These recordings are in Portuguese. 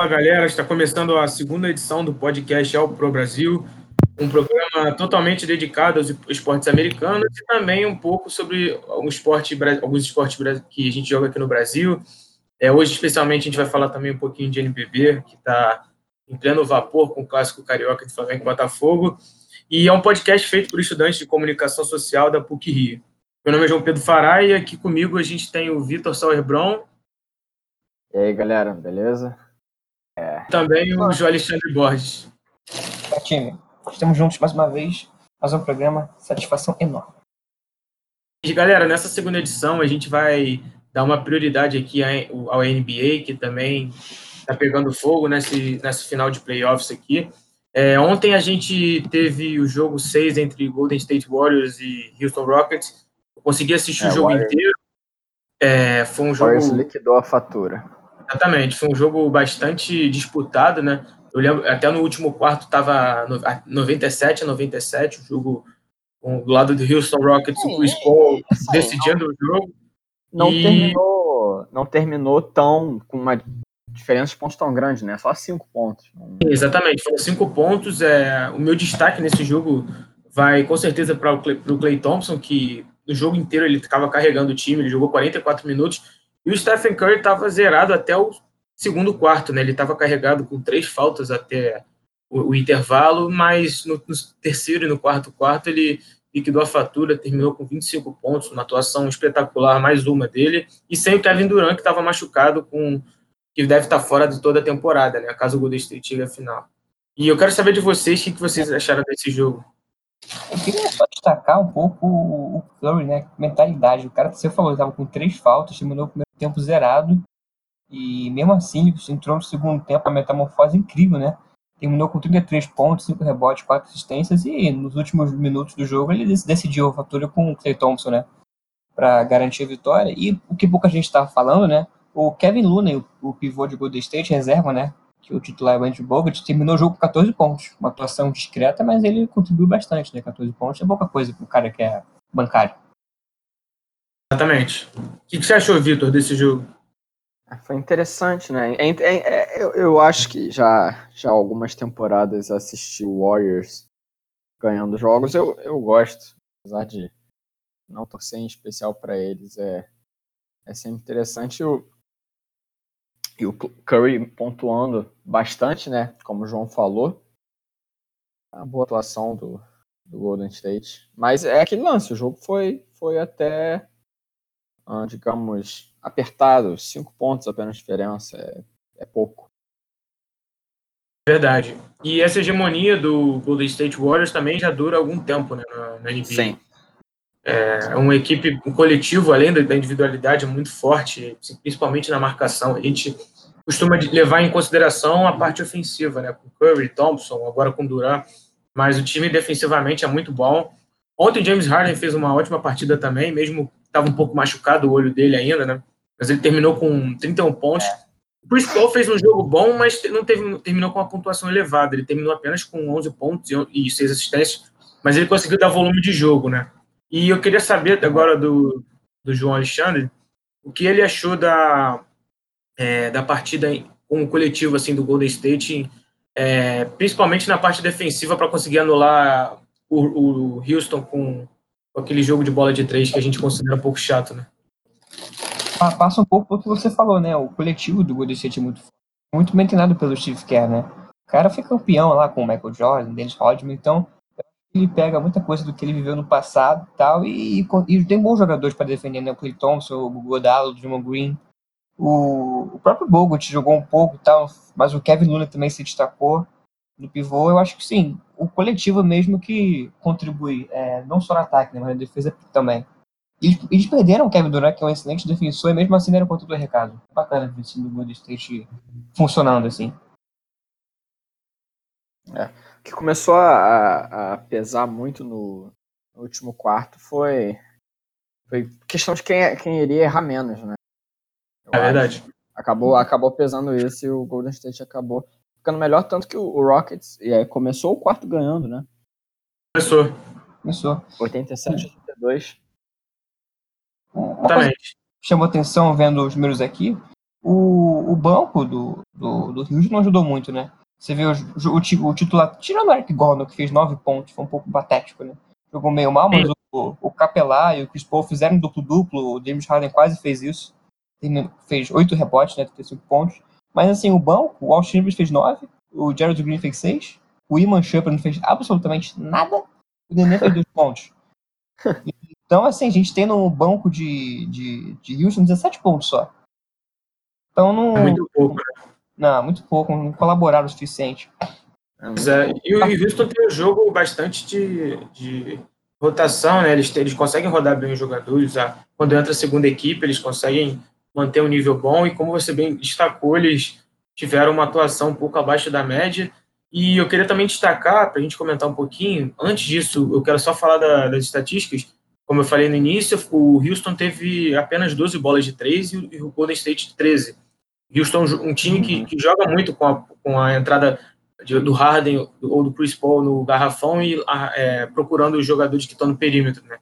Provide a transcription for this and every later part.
Fala galera, está começando a segunda edição do podcast Ao Pro Brasil, um programa totalmente dedicado aos esportes americanos e também um pouco sobre esporte, alguns esportes que a gente joga aqui no Brasil. É, hoje, especialmente, a gente vai falar também um pouquinho de NBB, que está em pleno vapor com o clássico carioca de Flamengo e Botafogo. E é um podcast feito por estudantes de comunicação social da PUC Rio. Meu nome é João Pedro Farai e aqui comigo a gente tem o Vitor Sauerbron. E aí, galera, beleza? É. Também o João Alexandre Borges. É, time, estamos juntos mais uma vez, mais um programa, satisfação enorme. E galera, nessa segunda edição a gente vai dar uma prioridade aqui ao NBA, que também está pegando fogo nesse, nesse final de playoffs aqui. É, ontem a gente teve o jogo 6 entre Golden State Warriors e Houston Rockets. Eu consegui assistir é, o jogo Warriors. inteiro. É, foi um jogo. Warriors liquidou a fatura. Exatamente, foi um jogo bastante disputado, né? Eu lembro, até no último quarto estava 97 a 97, o jogo do lado do Houston Rockets, o Chris Paul decidindo o jogo. Não e... terminou, não terminou tão com uma diferença de pontos tão grande, né? Só cinco pontos. Exatamente, foram cinco pontos. É, o meu destaque nesse jogo vai com certeza para o Clay, Clay Thompson, que no jogo inteiro ele ficava carregando o time, ele jogou 44 minutos e o Stephen Curry estava zerado até o segundo quarto, né? Ele estava carregado com três faltas até o, o intervalo, mas no, no, terceiro e no quarto quarto ele liquidou a fatura, terminou com 25 pontos, uma atuação espetacular, mais uma dele, e sem o Kevin Durant, que estava machucado, com que deve estar tá fora de toda a temporada, né? Caso o Golden State chegue à final. E eu quero saber de vocês o que vocês acharam desse jogo. Eu queria só destacar um pouco o Curry, né? Mentalidade. O cara, você falou, estava com três faltas, terminou o primeiro tempo zerado. E mesmo assim, entrou no segundo tempo, a metamorfose incrível, né? Terminou com 33 pontos, 5 rebotes, 4 assistências e nos últimos minutos do jogo ele decidiu a fatura com o Clay Thompson, né? Para garantir a vitória. E o que pouca gente estava falando, né? O Kevin Looney, o pivô de Golden State, reserva, né? Que o titular é o Andrew Bogut, terminou o jogo com 14 pontos. Uma atuação discreta, mas ele contribuiu bastante, né? 14 pontos é pouca coisa para o cara que é bancário. Exatamente. O que você achou, Vitor, desse jogo? Ah, foi interessante, né? É, é, é, eu, eu, acho que já, já algumas temporadas assisti Warriors ganhando jogos. Eu, eu gosto, apesar de não torcer em especial para eles. É, é sempre interessante. O, e o Curry pontuando bastante, né? Como o João falou. A boa atuação do, do Golden State. Mas é aquele lance, o jogo foi, foi até digamos, apertado, cinco pontos apenas de diferença, é, é pouco. Verdade. E essa hegemonia do Golden State Warriors também já dura algum tempo né, na, na NBA. Sim. É uma equipe, um coletivo, além da individualidade, muito forte, principalmente na marcação. A gente costuma levar em consideração a parte ofensiva, né? Com Curry, Thompson, agora com Durant. Mas o time defensivamente é muito bom. Ontem James Harden fez uma ótima partida também, mesmo estava um pouco machucado o olho dele ainda, né? Mas ele terminou com 31 pontos. O Chris Paul fez um jogo bom, mas não teve, terminou com uma pontuação elevada. Ele terminou apenas com 11 pontos e 6 assistências, mas ele conseguiu dar volume de jogo, né? E eu queria saber agora do, do João Alexandre o que ele achou da, é, da partida com o coletivo assim, do Golden State, é, principalmente na parte defensiva, para conseguir anular o, o Houston com aquele jogo de bola de três que a gente considera um pouco chato, né? Passa um pouco pelo que você falou, né? O coletivo do Golden State é muito, muito bem treinado pelo Steve Kerr, né? O cara foi campeão lá com o Michael Jordan, Dennis Rodman, então ele pega muita coisa do que ele viveu no passado tal, e, e tem bons jogadores para defender, né? O Clay Thompson, o Godalo, o Draymond Green. O, o próprio Bogut jogou um pouco tal, mas o Kevin Luna também se destacou no pivô. Eu acho que sim, o coletivo mesmo que contribui, é, não só no ataque, né, mas na defesa também. Eles, eles perderam o Kevin Durant, que é um excelente defensor, e mesmo assim deram conta do recado. Bacana ver esse Golden State funcionando assim. É. O que começou a, a pesar muito no, no, último quarto foi, foi questão de quem, quem iria errar menos, né? Eu é verdade. Acabou, acabou pesando isso e o Golden State acabou ficando melhor, tanto que o, Rockets é, começou o quarto ganhando, né? Começou. Começou. 87 82. Exatamente. Chamou atenção vendo os números aqui. O, o, banco do, do, do Rio não ajudou muito, né? Você vê o, o, o titular, tirando o Eric Gordon, que fez nove pontos, foi um pouco patético, né? Jogou meio mal, mas o, o Capelá e o Chris Paul fizeram duplo-duplo, o James Harden quase fez isso. Fez oito rebotes, né? 35 pontos. Mas assim, o banco, o Al Chambers fez nove, o Jared Green fez seis, o Iman Shumpert não fez absolutamente nada, o Nenê fez dois pontos. Então, assim, a gente tem no banco de, de, de Houston 17 pontos só. Então não. É muito pouco, né? Não, muito pouco, não colaboraram o suficiente. É, e o Houston tem um jogo bastante de, de rotação, né? Eles, eles conseguem rodar bem os jogadores. A, quando entra a segunda equipe, eles conseguem manter um nível bom. E como você bem destacou, eles tiveram uma atuação um pouco abaixo da média. E eu queria também destacar, para a gente comentar um pouquinho, antes disso, eu quero só falar da, das estatísticas. Como eu falei no início, o Houston teve apenas 12 bolas de 3 e o Golden State 13. Houston um time que, que joga muito com a, com a entrada de, do Harden ou do Chris Paul no garrafão e é, procurando os jogadores que estão no perímetro, né?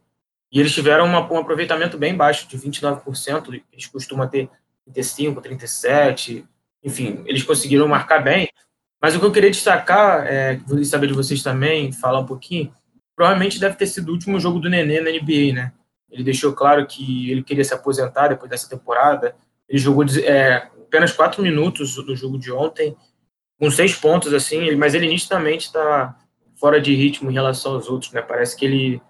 E eles tiveram uma, um aproveitamento bem baixo, de 29%, eles costumam ter 35%, 37%, enfim, eles conseguiram marcar bem. Mas o que eu queria destacar, é, saber de vocês também, falar um pouquinho, provavelmente deve ter sido o último jogo do Nenê na NBA, né? Ele deixou claro que ele queria se aposentar depois dessa temporada. Ele jogou é, apenas quatro minutos do jogo de ontem, com seis pontos, assim, mas ele nitidamente está fora de ritmo em relação aos outros, né? Parece que ele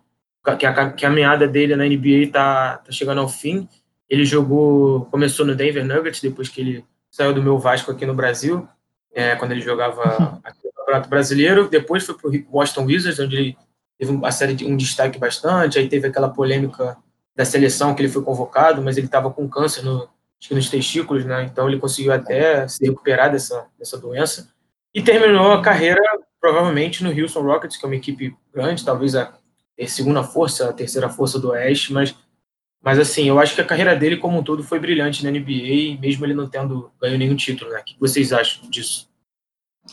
que a, que a meada dele na NBA está tá chegando ao fim. Ele jogou, começou no Denver Nuggets depois que ele saiu do meu Vasco aqui no Brasil, é, quando ele jogava aqui no Campeonato Brasileiro. Depois foi para o Boston Wizards, onde ele teve uma série de um destaque bastante. Aí teve aquela polêmica da seleção que ele foi convocado, mas ele estava com câncer no, nos testículos, né? Então ele conseguiu até se recuperar dessa, dessa doença e terminou a carreira provavelmente no Houston Rockets, que é uma equipe grande, talvez a segunda força, a terceira força do Oeste, mas mas assim, eu acho que a carreira dele como um todo foi brilhante na NBA, mesmo ele não tendo ganho nenhum título, né? O que vocês acham disso?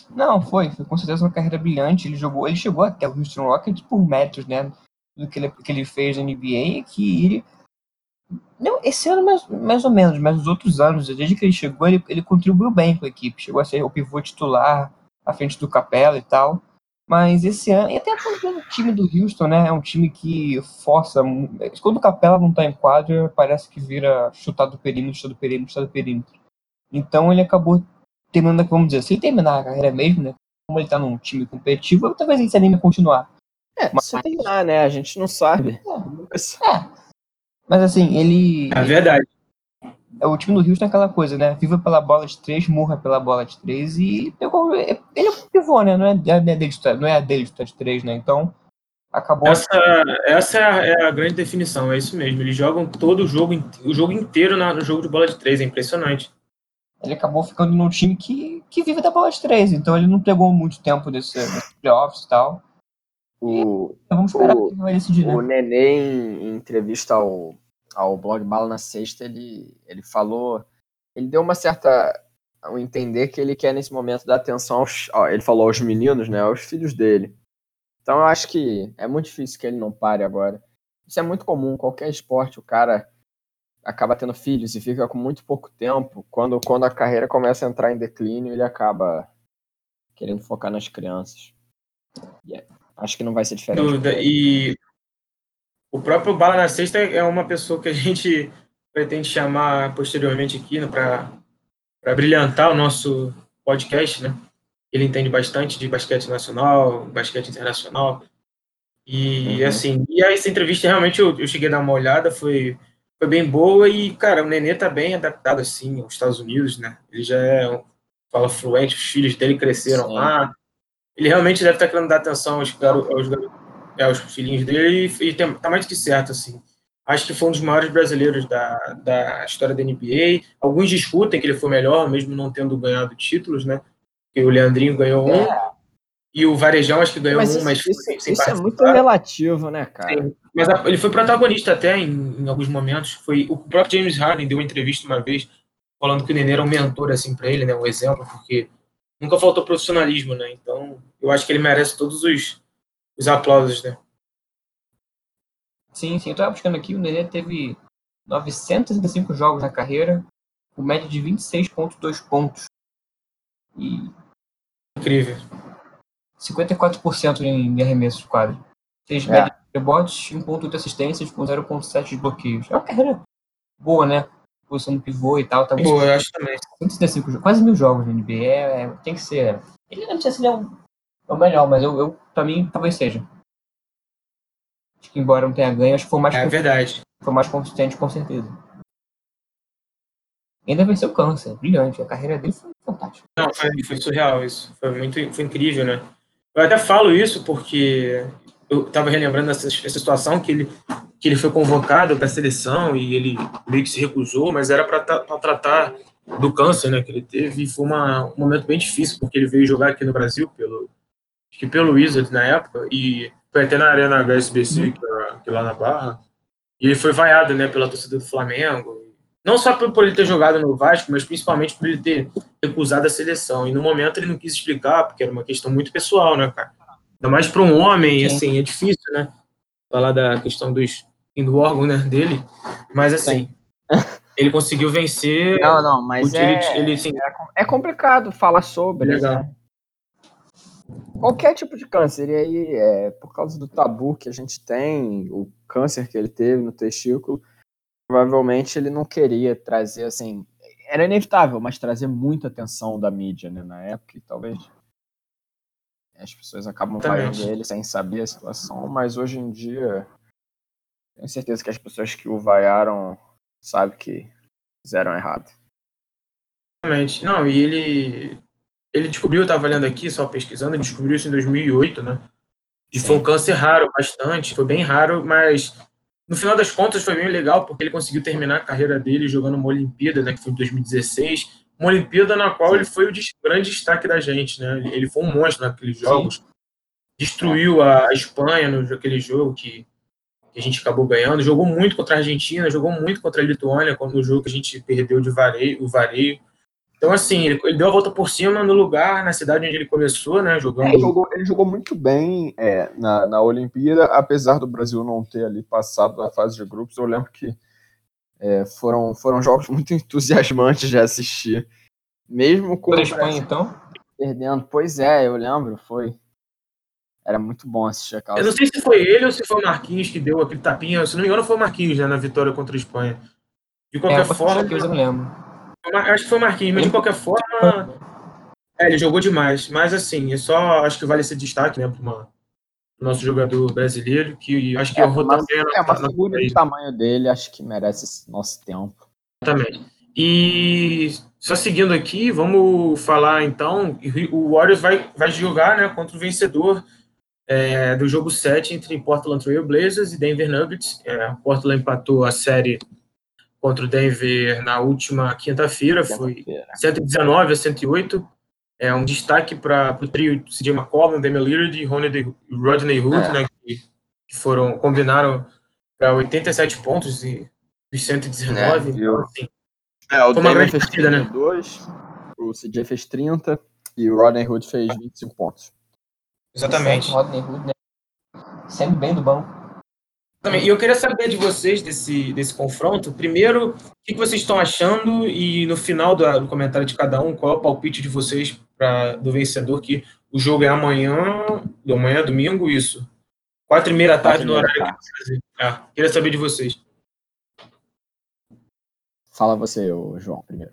Não, foi, foi com certeza uma carreira brilhante. Ele jogou, ele chegou até o Houston Rockets por metros, né? Do que ele, que ele fez na NBA, que ele não, esse ano mais, mais ou menos, mas os outros anos, desde que ele chegou, ele, ele contribuiu bem com a equipe. Chegou a ser o pivô titular à frente do Capela e tal. Mas esse ano, e até o time do Houston, né? É um time que força. Quando o Capela não tá em quadro, parece que vira chutar do perímetro, chutar do perímetro, chutar do perímetro. Então ele acabou terminando, vamos dizer, sem terminar a carreira mesmo, né? Como ele tá num time competitivo, talvez ele se anime a continuar. É, mas se terminar, né? A gente não sabe. É, é. Mas assim, ele. É verdade. É, o time do Houston é aquela coisa, né? Viva pela bola de três, morra pela bola de três e pegou. Ele é um pivô, né? Não é, é dele, não é a dele de três, né? Então, acabou. Essa, essa é, a, é, a, grande definição, é isso mesmo. Eles jogam todo o jogo, o jogo inteiro na, no jogo de bola de três, é impressionante. Ele acabou ficando num time que, que vive da bola de três, então ele não pegou muito tempo desse, desse playoffs e tal. O, então vamos esperar o, que vai decidir, né? O Nenê, em entrevista ao, ao blog Bala na sexta, ele, ele falou. Ele deu uma certa. ao entender que ele quer, nesse momento, dar atenção aos. Ó, ele falou aos meninos, né? Aos filhos dele. Então eu acho que é muito difícil que ele não pare agora. Isso é muito comum, qualquer esporte, o cara acaba tendo filhos e fica com muito pouco tempo. Quando, quando a carreira começa a entrar em declínio, ele acaba querendo focar nas crianças. Yeah. Acho que não vai ser diferente. Dúvida. E o próprio Bala na Sexta é uma pessoa que a gente pretende chamar posteriormente aqui né, para brilhantar o nosso podcast, né? Ele entende bastante de basquete nacional, basquete internacional. E uhum. assim, e essa entrevista realmente eu, eu, cheguei a dar uma olhada, foi, foi bem boa e, cara, o Nenê tá bem adaptado assim aos Estados Unidos, né? Ele já é, fala fluente, os filhos dele cresceram Sim. lá, ele realmente deve estar querendo dar atenção aos, aos, aos filhinhos dele e, e tem, tá mais que certo, assim. Acho que foi um dos maiores brasileiros da, da história da NBA. Alguns discutem que ele foi melhor, mesmo não tendo ganhado títulos, né? Porque o Leandrinho ganhou um. É. E o Varejão acho que ganhou mas um, mas isso, sem isso é muito relativo, né, cara? Sim. Mas a, ele foi protagonista até em, em, alguns momentos. Foi o próprio James Harden deu uma entrevista uma vez falando que o Nenê era um mentor assim para ele, né, um exemplo, porque nunca faltou profissionalismo, né? Então, eu acho que ele merece todos os, os aplausos, né? Sim, sim. Eu estava buscando aqui, o Nenê teve 965 jogos na carreira, com média de 26,2 pontos. E Incrível. 54% em arremesso de quadro. Fez É. média de rebotes, 1.8 assistências com 0.7 de bloqueios. É uma carreira boa, né? Posição do pivô e tal. Tá Pô, eu acho também. 165 jogos, quase mil jogos na NBA. É, é- tem que ser. Ele não ele é, um, é o melhor, mas eu, eu, pra mim, talvez seja. Acho que embora não tenha ganho, acho que foi mais, É verdade. foi mais consistente, com certeza. E ainda venceu o câncer, brilhante. A carreira dele foi fantástica. Não, foi, foi surreal isso. Foi muito foi incrível, né? Eu até falo isso porque eu tava relembrando essa, essa situação que ele, que ele foi convocado para a seleção e ele meio que se recusou, mas era para tratar do câncer, né, que ele teve. E foi uma, um momento bem difícil, porque ele veio jogar aqui no Brasil, pelo, acho que pelo Wizards na época, e foi até na Arena HSBC, que, era- que é lá na Barra. E ele foi vaiado, né, pela torcida do Flamengo. Não só por, por ele ter jogado no Vasco, mas principalmente por ele ter recusado a seleção. E no momento ele não quis explicar, porque era uma questão muito pessoal, né, cara? Ainda mais para um homem, Sim. assim, é difícil, né? Falar da questão dos, do órgão né, dele. Mas, assim, ele conseguiu vencer. Não, não, mas ele, é, ele, assim, é complicado falar sobre. Legal. né? Qualquer tipo de câncer. E aí, é, por causa do tabu que a gente tem, o câncer que ele teve no testículo, provavelmente ele não queria trazer, assim. Era inevitável, mas trazer muita atenção da mídia, né, na época, e talvez. As pessoas acabam vaiando ele sem saber a situação, mas hoje em dia, tenho certeza que as pessoas que o vaiaram sabem que fizeram errado. Exatamente. Não, e ele ele descobriu, eu estava olhando aqui, só pesquisando, ele descobriu isso em 2008, né? E foi um câncer raro, bastante, foi bem raro, mas no final das contas foi bem legal, porque ele conseguiu terminar a carreira dele jogando uma Olimpíada, né, que foi em 2016, uma Olimpíada na qual ele foi o grande destaque da gente, né? Ele- foi um monstro naqueles jogos, destruiu a Espanha no aquele jogo que que a gente acabou ganhando, jogou muito contra a Argentina, jogou muito contra a Lituânia, quando o jogo que a gente perdeu de vareio, o vareio. Então, assim, ele, ele deu a volta por cima no lugar, na cidade onde ele começou, né? Jogando. É, ele, jogou, ele jogou muito bem é, na, na Olimpíada, apesar do Brasil não ter ali passado da fase de grupos. Eu lembro que é, foram, foram jogos muito entusiasmantes de assistir. Mesmo com Contra a o Espanha, então. perdendo. Pois é, eu lembro, foi. Era muito bom assistir aquela. Eu não sei se foi ele ou se foi o Marquinhos que deu aquele tapinha. Se não me engano, foi o Marquinhos, né? Na vitória contra a Espanha. De É, qualquer eu forma. eu não lembro. Acho que foi o Marquinhos, mas de qualquer forma. É, ele jogou demais. Mas, assim, é só. Acho que vale esse destaque, né? Para o nosso jogador brasileiro, que acho que É, errou uma- também É uma na- do tamanho dele, acho que merece esse nosso tempo. Exatamente. E só seguindo aqui, vamos falar então, o Warriors vai, vai jogar né, contra o vencedor é, do jogo 7 entre Portland Trail Blazers e Denver Nuggets. É, Portland empatou a série contra o Denver na última quinta-feira, foi 119 a 108. É um destaque para o trio CJ McCollum, Damian Lillard e Rodney, Rodney Hood, É. né, que, que foram combinaram para 87 pontos e dos 119. É, então, assim, É, o Damian fez partida, né? 32, o CJ fez 30 e o Rodney Hood fez 25 pontos. Exatamente. Rodney Hood, né? Sendo bem do banco. Exatamente. E eu queria saber de vocês desse, desse confronto. Primeiro, o que que vocês estão achando e no final do, do comentário de cada um, qual é o palpite de vocês pra, do vencedor, que o jogo é amanhã, amanhã, domingo, isso. Quatro e meia da tarde no horário do Brasil. Ah, queria saber de vocês. Fala você, João, primeiro.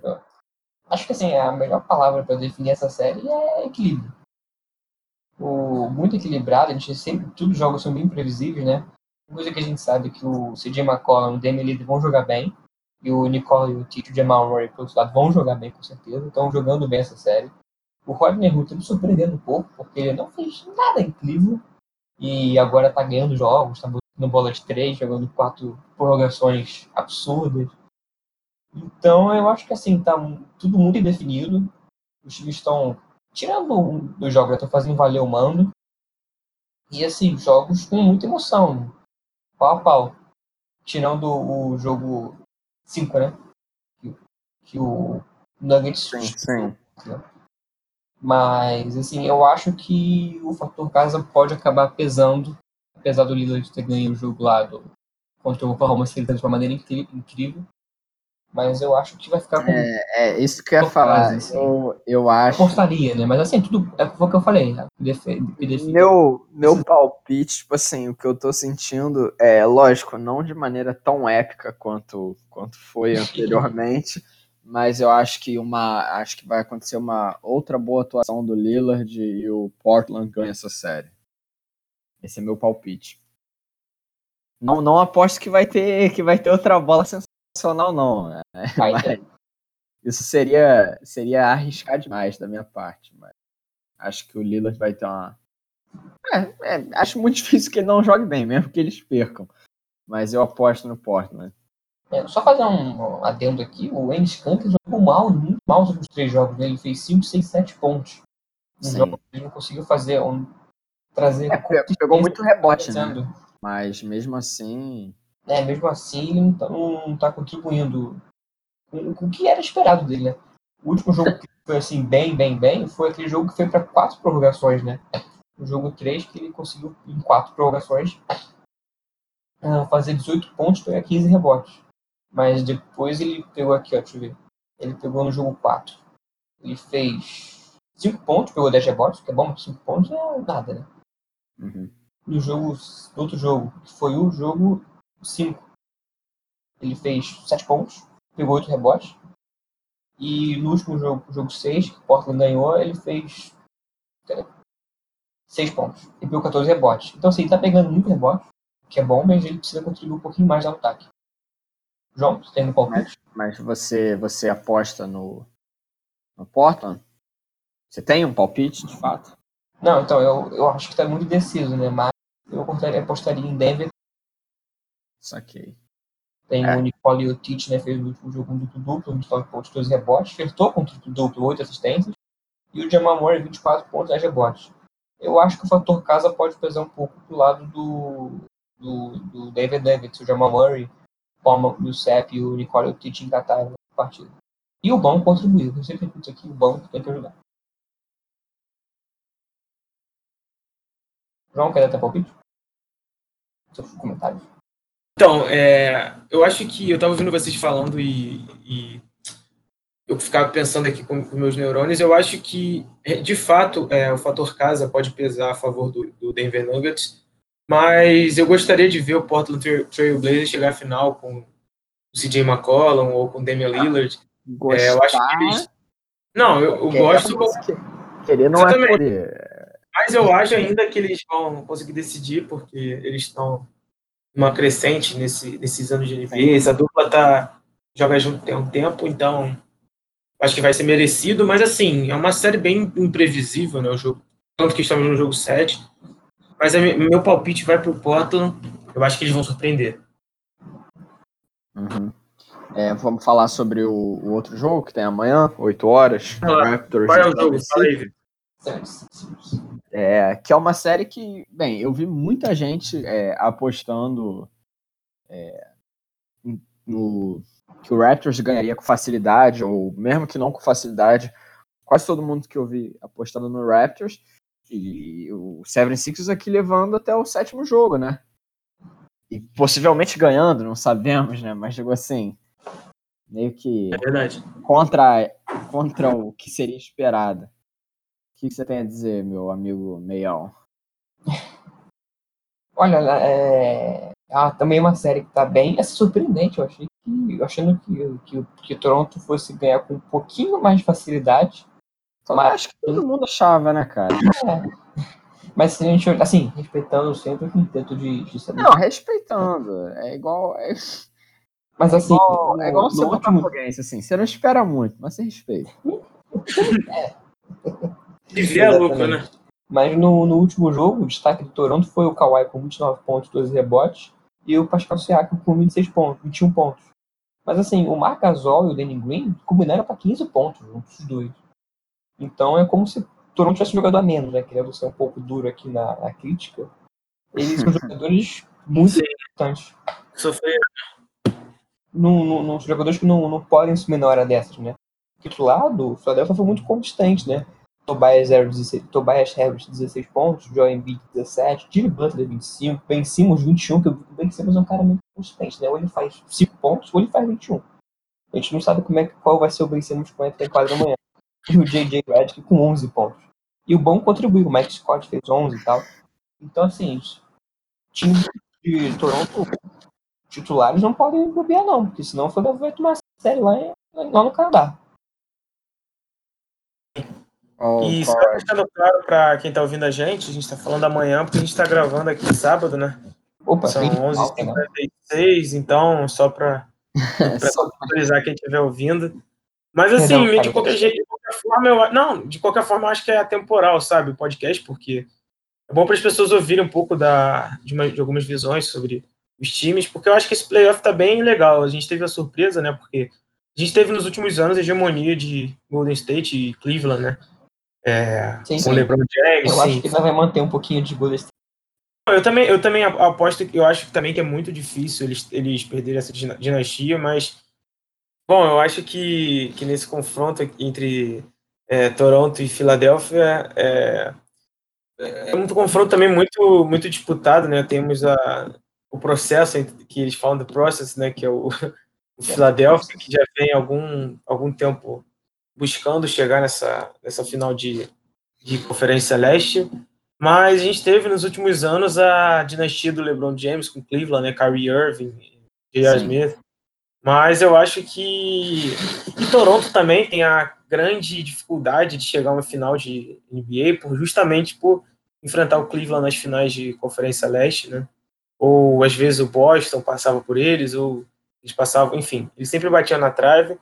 Acho que assim, a melhor palavra para definir essa série é equilíbrio. O, muito equilibrado, a gente sempre, todos os jogos são bem previsíveis, né? Coisa que a gente sabe é que o CJ McCollum e o Damian vão jogar bem, e o Nicole e o Tito Jamal Murray, por outro lado, vão jogar bem, com certeza, estão jogando bem essa série. O Rodney Hood está me surpreendendo um pouco, porque ele não fez nada incrível, e agora está ganhando jogos, está botando bola de três, jogando quatro prorrogações absurdas. Então eu acho que assim, tá tudo muito indefinido. Os times estão tirando dos jogos, estão fazendo valer o mando. E assim, jogos com muita emoção. Pau a pau. Tirando o jogo 5, né? Que, que o Nuggets Sim, sim. mas, assim, eu acho que o fator casa pode acabar pesando, apesar do Lillard ter ganho o jogo lá do, contra o Oklahoma City de uma maneira incrível. Mas eu acho que vai ficar com. É, é isso que eu ia falar. fase, assim. Eu, eu acho. Apostaria, né? Mas assim, tudo. É o que eu falei. né? Meu, meu palpite, tipo assim, o que eu tô sentindo é, lógico, não de maneira tão épica quanto, quanto foi anteriormente, mas eu acho que uma. Acho que vai acontecer uma outra boa atuação do Lillard e o Portland ganha essa série. Esse é meu palpite. Não, não aposto que vai ter que vai ter outra bola sensacional, não. né? Ter. isso seria seria arriscar demais da minha parte, mas acho que o Lillard vai ter uma é, é, acho muito difícil que ele não jogue bem, mesmo que eles percam. Mas eu aposto no Portland. É, só fazer um adendo aqui, o Ennis Kanter jogou mal, muito mal nos três jogos. Né? Ele fez 5, 6, 7 pontos. Jogo, ele não conseguiu fazer um, trazer É, pe- pegou muito rebote, né? Mas mesmo assim, É, mesmo assim, ele não tá, não tá contribuindo com, com o que era esperado dele, né? O último jogo que foi assim, bem, bem, bem, foi aquele jogo que foi para quatro prorrogações, né? O jogo 3 que ele conseguiu, em quatro prorrogações, ah, fazer 18 pontos e pegar 15 rebotes. Mas depois ele pegou aqui, ó, deixa eu ver. Ele pegou no jogo 4. Ele fez 5 pontos, pegou 10 rebotes, que é bom, mas 5 pontos é nada, né? uhum. no jogo, no outro jogo, que foi o jogo 5. Ele fez 7 pontos, pegou 8 rebotes. E no último jogo, jogo 6, que o Portland ganhou, ele fez 6 pontos e pegou 14 rebotes. Então, assim, ele tá pegando muito rebote, que é bom, mas ele precisa contribuir um pouquinho mais no ataque. João, você tem um palpite? mas você você aposta no, no Portland? Você tem um palpite, de fato? Não, então, eu, eu acho que tá muito indeciso, né? Mas eu apostaria, apostaria em Denver. Saquei. Tem É. o Nicole Jotic, né? Fez no último jogo um duplo-duplo, 29 pontos, 12 rebotes. Flertou com o triplo-duplo, 8 assistências. E o Jamal Murray, 24 pontos, 10 rebotes. Eu acho que o fator casa pode pesar um pouco pro lado do, do, do David Nuggets, o Jamal Murray, o Youssef e o Nicole Jotic engatarem na partida. E o banco contribuiu. Eu sempre repito aqui, o banco tem que ajudar. João, quer dar teu palpite? Seus comentários? Então, é, eu acho que eu estava ouvindo vocês falando e, e eu ficava pensando aqui com, com meus neurônios. Eu acho que, de fato, é, o fator casa pode pesar a favor do, do Denver Nuggets, mas eu gostaria de ver o Portland Trail- Blazers chegar à final com o CJ McCollum ou com o Damian Lillard. Gostar, É, eu acho que eles... Não, eu, eu querer, gosto, que- Querer não é poder. mas eu acho ainda que eles vão conseguir decidir, porque eles estão numa crescente nesse, nesses anos de NBA. Essa dupla tá, joga junto tem um tempo, então acho que vai ser merecido, mas assim, é uma série bem imprevisível, né? O jogo, tanto que estamos no jogo 7. Mas mi- meu palpite vai pro Portland. Eu acho que eles vão surpreender. Uhum. É, vamos falar sobre o, o outro jogo que tem amanhã, 8 horas. Lá. Raptors Qual é o jogo? Fala aí. É, que é uma série que, bem, eu vi muita gente é, apostando é, no que o Raptors ganharia com facilidade, ou mesmo que não com facilidade, quase todo mundo que eu vi apostando no Raptors, e o 76ers aqui levando até o sétimo jogo, né? E possivelmente ganhando, não sabemos, né? Mas chegou assim, meio que É verdade. contra, contra o que seria esperado. O que que você tem a dizer, meu amigo Meião? Olha, é... ah, também uma série que tá bem é surpreendente. Eu achei que, achando que, que, que o Toronto fosse ganhar com um pouquinho mais de facilidade. Mas acho que todo mundo achava, né, cara? Mas se a gente olhar, assim, respeitando sempre o quinteto de, de saber. Não, respeitando. É igual. É, Mas assim, igual, é igual você botar último, assim. Você não espera muito, mas você respeita. Viver é louco, né? Mas no, no último jogo, o destaque do Toronto foi o Kawhi com 29 pontos, 12 rebotes, e o Pascal Siakam com 26 pontos, 21 pontos. Mas assim, o Marc Gasol e o Danny Green combinaram para 15 pontos, juntos os dois. Então é como se o Toronto tivesse jogador a menos, né? Querendo ser um pouco duro aqui na, na crítica. Eles são jogadores muito Sim. importantes. Sofrer. Não, jogadores que não, não podem assumir na hora dessas, né? O titular do Philadelphia foi muito consistente, né? Tobias Harris, 16, Tobias Harris 16 pontos, Joel Embiid 17, Jimmy Butler 25, Ben Simmons 21, que o Ben Simmons é um cara muito consistente, né? Ou ele faz 5 pontos, ou ele faz 21. A gente não sabe como é, qual vai ser o Ben Simmons quando entrar em quadra amanhã. E o J.J. Redick com 11 pontos. E o bom contribuiu, o Max Scott fez 11 e tal. Então, assim, time de Toronto, titulares não podem bobear não, porque senão o vai tomar série lá, lá no Canadá. Oh, e só deixando claro para quem está ouvindo a gente, a gente está falando amanhã, porque a gente está gravando aqui sábado, né? Opa, São 11h56, então, só para atualizar quem estiver ouvindo. Mas assim, Perdão, de qualquer jeito, de qualquer forma, eu, não, de qualquer forma, eu acho que é atemporal, sabe, o podcast, porque é bom para as pessoas ouvirem um pouco da, de, uma, de, algumas visões sobre os times, porque eu acho que esse playoff está bem legal. A gente teve a surpresa, né, porque a gente teve nos últimos anos a hegemonia de Golden State e Cleveland, né, é, sim, com sim. LeBron James. Eu sim. acho que vai manter um pouquinho de Golden State. Eu também, eu também aposto que eu acho também que é muito difícil eles, eles perderem essa dinastia, mas bom, eu acho que, que nesse confronto entre é, Toronto e Filadélfia é, é um confronto também muito muito disputado, né? Temos a, o processo que eles falam do process, né? Que é o, o Philadelphia, que já vem algum algum tempo buscando chegar nessa, nessa final de, de Conferência Leste. Mas a gente teve nos últimos anos a dinastia do LeBron James com Cleveland, né? Kyrie Irving, J.R. Smith. Mas eu acho que e Toronto também tem a grande dificuldade de chegar a uma final de NBA por justamente por enfrentar o Cleveland nas finais de Conferência Leste, né? Ou às vezes o Boston passava por eles, ou eles passavam, enfim, eles sempre batiam na trave.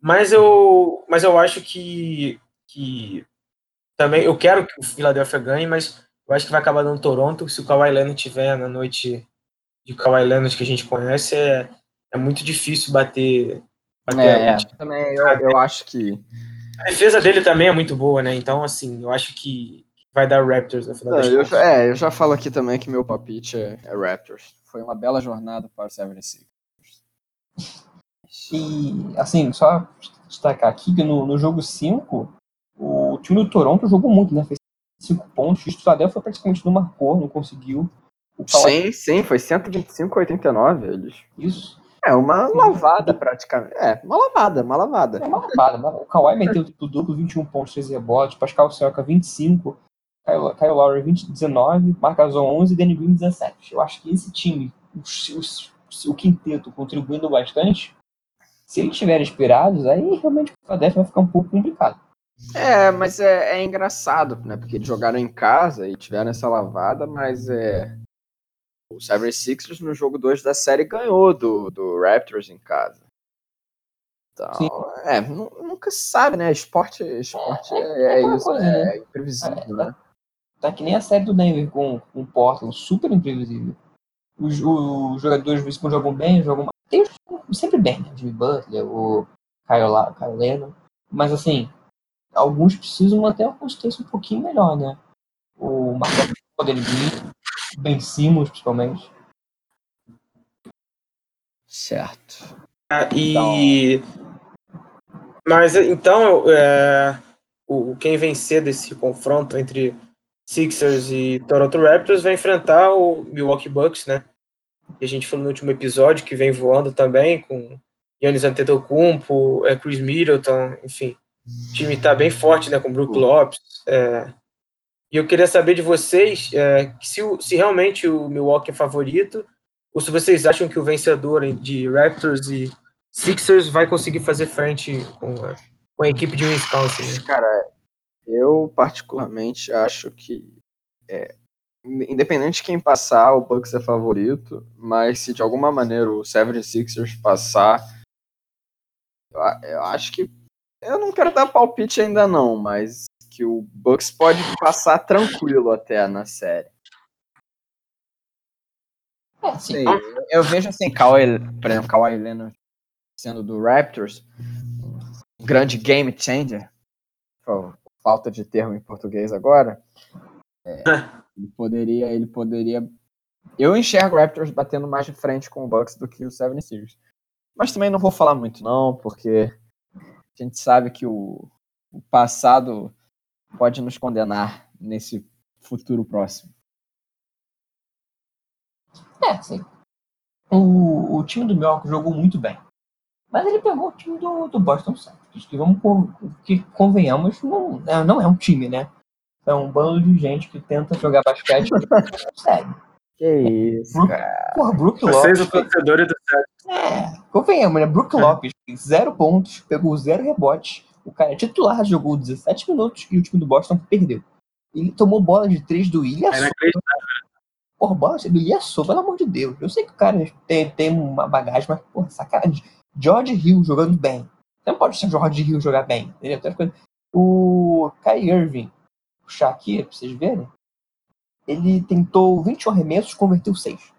Mas eu, mas eu acho que, que também eu quero que o Philadelphia ganhe, mas eu acho que vai acabar dando Toronto. Se o Kawhi Leonard tiver na noite de Kawhi Leonard que a gente conhece, é, é muito difícil bater. bater é, é, também eu, eu acho que a defesa dele também é muito boa, né? Então, assim, eu acho que vai dar Raptors no final Não, eu É, eu já falo aqui também que meu palpite é, é Raptors. Foi uma bela jornada para o 76 e, assim, só destacar aqui que no, no jogo 5, o time do Toronto jogou muito, né? Fez 5 pontos. O Philadelphia praticamente não marcou, não conseguiu. Sim, sim, foi 125 a 89 eles. Isso. É, uma lavada praticamente. É, uma lavada, uma lavada. É uma lavada. O Kawhi meteu o duplo, 21 pontos, 13 rebotes. Pascal Siaka, 25. Kyle, Kyle Lowry, 20, 19. Marcazon, 11. Danny Green, 17. Eu acho que esse time, o, o, o quinteto contribuindo bastante, se eles estiverem inspirados, aí realmente o Philadelphia vai ficar um pouco complicado. É, mas é, é, engraçado, né? Porque eles jogaram em casa e tiveram essa lavada, mas é. O 76ers no jogo 2 da série ganhou do, do Raptors em casa. Então, Sim. é, nunca se sabe, né? Esporte, esporte é, é, é isso, coisa, né? é imprevisível, né? Tá que nem a série do Denver com, com o Portland, super imprevisível. Os, os jogadores às jogam bem, jogam mal. Tem sempre bem, né? Jimmy Butler, o Kyle, Kyle Lennon. Mas assim, alguns precisam manter uma consistência um pouquinho melhor, né? O Marcelo poder vir, Ben Simmons, principalmente. Certo. Ah, e. Então... Mas então, é... o, quem vencer desse confronto entre Sixers e Toronto Raptors vai enfrentar o Milwaukee Bucks, né? Que a gente falou no último episódio, que vem voando também, com Yannis Antetokounmpo, é, Chris Middleton, enfim. O time está bem forte, né, com Brook Lopes. É, e eu queria saber de vocês é, se, se realmente o Milwaukee é favorito, ou se vocês acham que o vencedor de Raptors e Sixers vai conseguir fazer frente com a, com a equipe de Wisconsin. Né? Cara, eu particularmente acho que é, independente de quem passar, o Bucks é favorito, mas se de alguma maneira o 76ers passar, eu acho que eu não quero dar palpite ainda não, mas que o Bucks pode passar tranquilo até na série. É, sim. Eu vejo assim, Kawhi, por exemplo, Kawhi Leonard sendo do Raptors, um grande game changer, falta de termo em português agora. É, Ele poderia, ele poderia. Eu enxergo o Raptors batendo mais de frente com o Bucks do que o Seven Series. Mas também não vou falar muito, não, porque a gente sabe que o, o passado pode nos condenar nesse futuro próximo. É, sim. O, o time do Milwaukee jogou muito bem. Mas ele pegou o time do, do Boston Celtics, que vamos que convenhamos, não, é, não é um time, né? É um bando de gente que tenta jogar basquete e não consegue. Que isso, Brook, cara. porra, Brook Vocês, Lopes. o torcedor do Celtics. É, convenhamos, né? Brook Lopes fez zero pontos, pegou zero rebotes. O cara é titular, jogou 17 minutos e o time do Boston perdeu. Ele tomou bola de três do Ilha É. Porra, bola do Ilha pelo amor de Deus. Eu sei que o cara tem, tem uma bagagem, mas, porra, sacanagem. George Hill jogando bem. Você não pode ser George Hill jogar bem. Entendeu? O Kai Irving, puxar aqui pra vocês verem. Ele tentou 21 arremessos, converteu 6.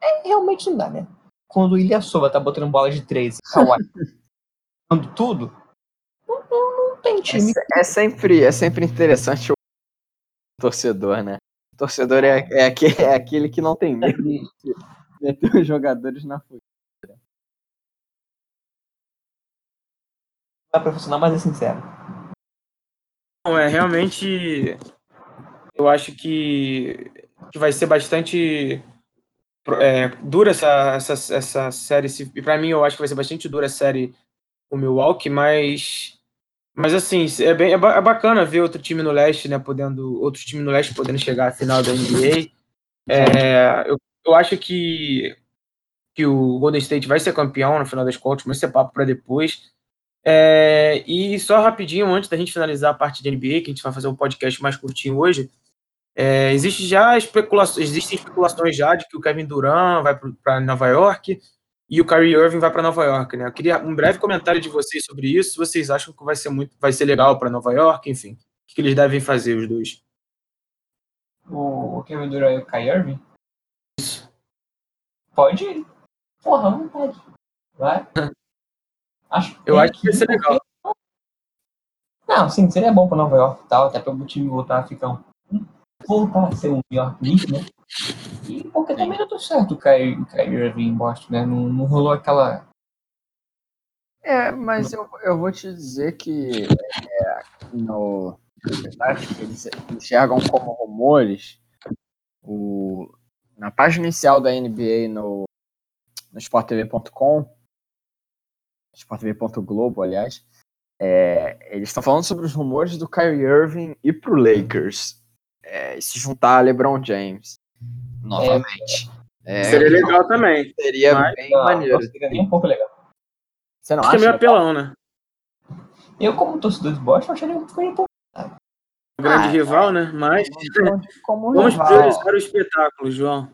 É, realmente não dá, né? Quando o Ilha Sova tá botando bola de 13, Kawhi, dando tudo, não, não, não tem É, time. se- é sempre, é sempre interessante o torcedor, né? O torcedor é, é, aquele, é aquele que não tem medo de meter os jogadores na fogueira. Não é profissional, mas é sincero. Não, é realmente. Eu acho que, que vai ser bastante é, dura essa, essa, essa série. E pra mim, eu acho que vai ser bastante dura a série o Milwaukee, mas. Mas assim, é, bem, é, é bacana ver outro time no leste, né? Podendo. Outros times no leste podendo chegar à final da NBA. É, eu, eu acho que, que o Golden State vai ser campeão no final das contas, mas isso é papo para depois. É, e só rapidinho, antes da gente finalizar a parte de NBA, que a gente vai fazer um podcast mais curtinho hoje, é, existe já especulações, existem especulações já de que o Kevin Durant vai para Nova York e o Kyrie Irving vai para Nova York, né? Eu queria um breve comentário de vocês sobre isso. Vocês acham que vai ser muito, vai ser legal para Nova York, enfim, o que, que eles devem fazer os dois? O Kevin Durant e o Kai Irving? Pode ir. Porra, vontade. Vai. Acho, Eu acho que vai ser legal. Não, sim, seria bom pra Nova York e tal, até para o time voltar a ficar um. voltar a ser um New York Knicks, né? E porque também não deu certo o Kai Irving em Boston, né? Não, não rolou aquela. É, mas eu, eu vou te dizer que é, no, apesar de que eles enxergam como rumores, o, na página inicial da NBA no, no sporttv.com, sporttv.globo, aliás, é, eles estão falando sobre os rumores do Kyrie Irving ir pro Lakers é, e se juntar a LeBron James novamente. É, Seria legal também. seria mas- bem Não, maneiro. seria um pouco legal. Você não Acho que é acha? meio apelão, né? Eu, como torcedor de Boston, acharia um pouco um pouco. Grande Ah, rival, né? Mas Como vamos rival. priorizar o espetáculo, João.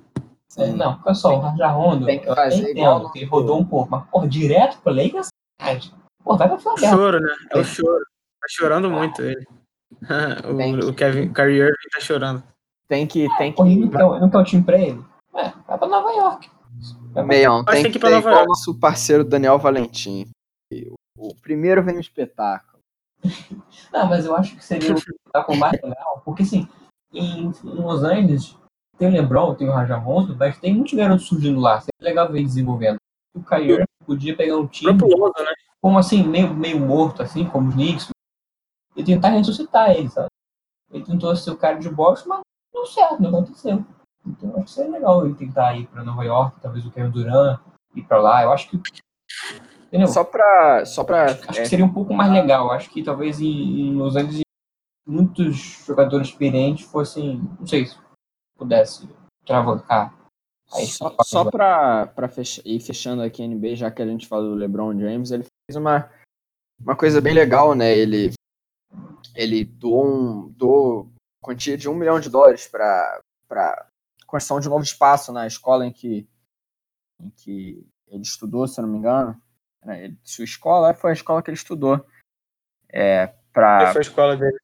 Não, olha só, o Raja Rondo, Tem que fazer igual que ele rodou um pouco, mas, por direto pro Lakers. Pô, vai pra O Flamengo. choro, né? É o choro. Tá chorando muito ele. O, o Kevin Kyrie Irving tá chorando. Tem que, tem que Pô, não quer o time pra ele. Ué, vai pra Nova York. Meião, Mas tem, tem que que ir pra o nosso parceiro Daniel Valentim. O primeiro vem no espetáculo. Não, mas eu acho que seria um espetáculo mais legal, porque assim, em, em Los Angeles tem o LeBron, tem o Raja Rondo, mas tem muitos garotos surgindo lá. Seria legal ver desenvolvendo. O Kyrie podia pegar um O time né? como assim, meio, meio morto, assim, como os Knicks, e tentar ressuscitar ele, sabe? Ele tentou ser o cara de Boston, mas não deu certo, não aconteceu. Então acho que seria legal ele tentar ir pra Nova York, talvez o Kevin Durant ir pra lá. Eu acho que. Entendeu? Só pra. Só pra Acho é, que seria um pouco mais legal. Acho que talvez em, em Los Angeles muitos jogadores experientes fossem. Não sei se pudesse travancar. Aí, só, só pra, pra fech- ir fechando aqui a NBA, já que a gente falou do LeBron James, ele fez uma, uma coisa bem legal, né? Ele, ele doou, um, doou quantia de um milhão de dólares para para construção de um novo espaço na escola em que, em que ele estudou, se eu não me engano. Né, ele- Sua escola foi a escola que ele estudou. É, pra, Foi a escola dele.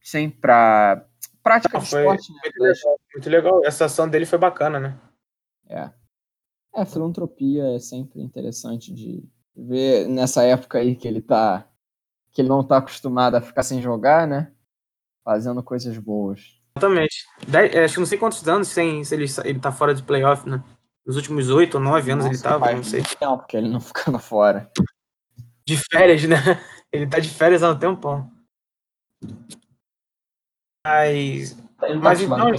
sim, para prática Não, de foi esporte. Né? Muito legal, muito legal. Essa ação dele foi bacana, né? É. É, filantropia é sempre interessante de ver nessa época aí que ele tá. que ele não tá acostumado a ficar sem jogar, né? Fazendo coisas boas. Exatamente. Dez- é, acho que não sei quantos anos sem, se ele, ele tá fora de playoff, né? Nos últimos oito ou nove anos ele tava, não sei. Não, porque ele não ficando fora. De férias, né? Ele tá de férias há um tempão. Mas Mas então-.